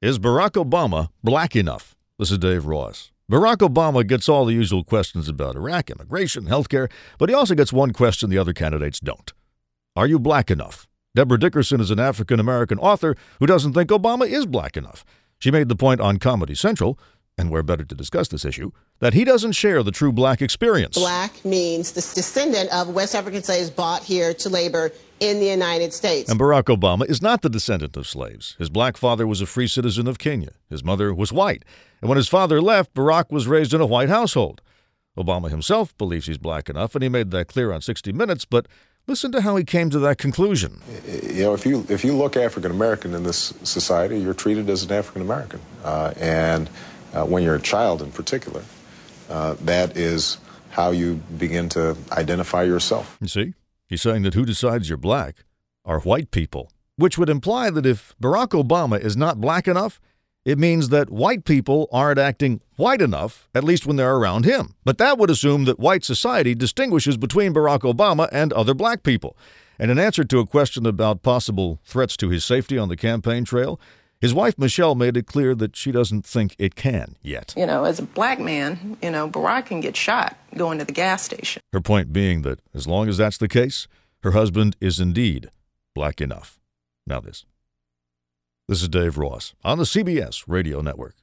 Is Barack Obama black enough? This is Dave Ross. Barack Obama gets all the usual questions about Iraq, immigration, healthcare, but he also gets one question the other candidates don't. Are you black enough? Deborah Dickerson is an African American author who doesn't think Obama is black enough. She made the point on Comedy Central, and we're better to discuss this issue, that he doesn't share the true black experience. Black means the descendant of West African slaves brought here to labor in the United States. And Barack Obama is not the descendant of slaves. His black father was a free citizen of Kenya. His mother was white. And when his father left, Barack was raised in a white household. Obama himself believes he's black enough, and he made that clear on 60 Minutes, but listen to how he came to that conclusion. You know, if you if you look African American in this society, you're treated as an African American, uh, and uh, when you're a child in particular, uh, that is how you begin to identify yourself. You see, he's saying that who decides you're black are white people, which would imply that if Barack Obama is not black enough, it means that white people aren't acting white enough, at least when they're around him. But that would assume that white society distinguishes between Barack Obama and other black people. And in answer to a question about possible threats to his safety on the campaign trail, his wife, Michelle, made it clear that she doesn't think it can yet. You know, as a black man, you know, Barack can get shot going to the gas station. Her point being that as long as that's the case, her husband is indeed black enough. Now, this. This is Dave Ross on the CBS Radio Network.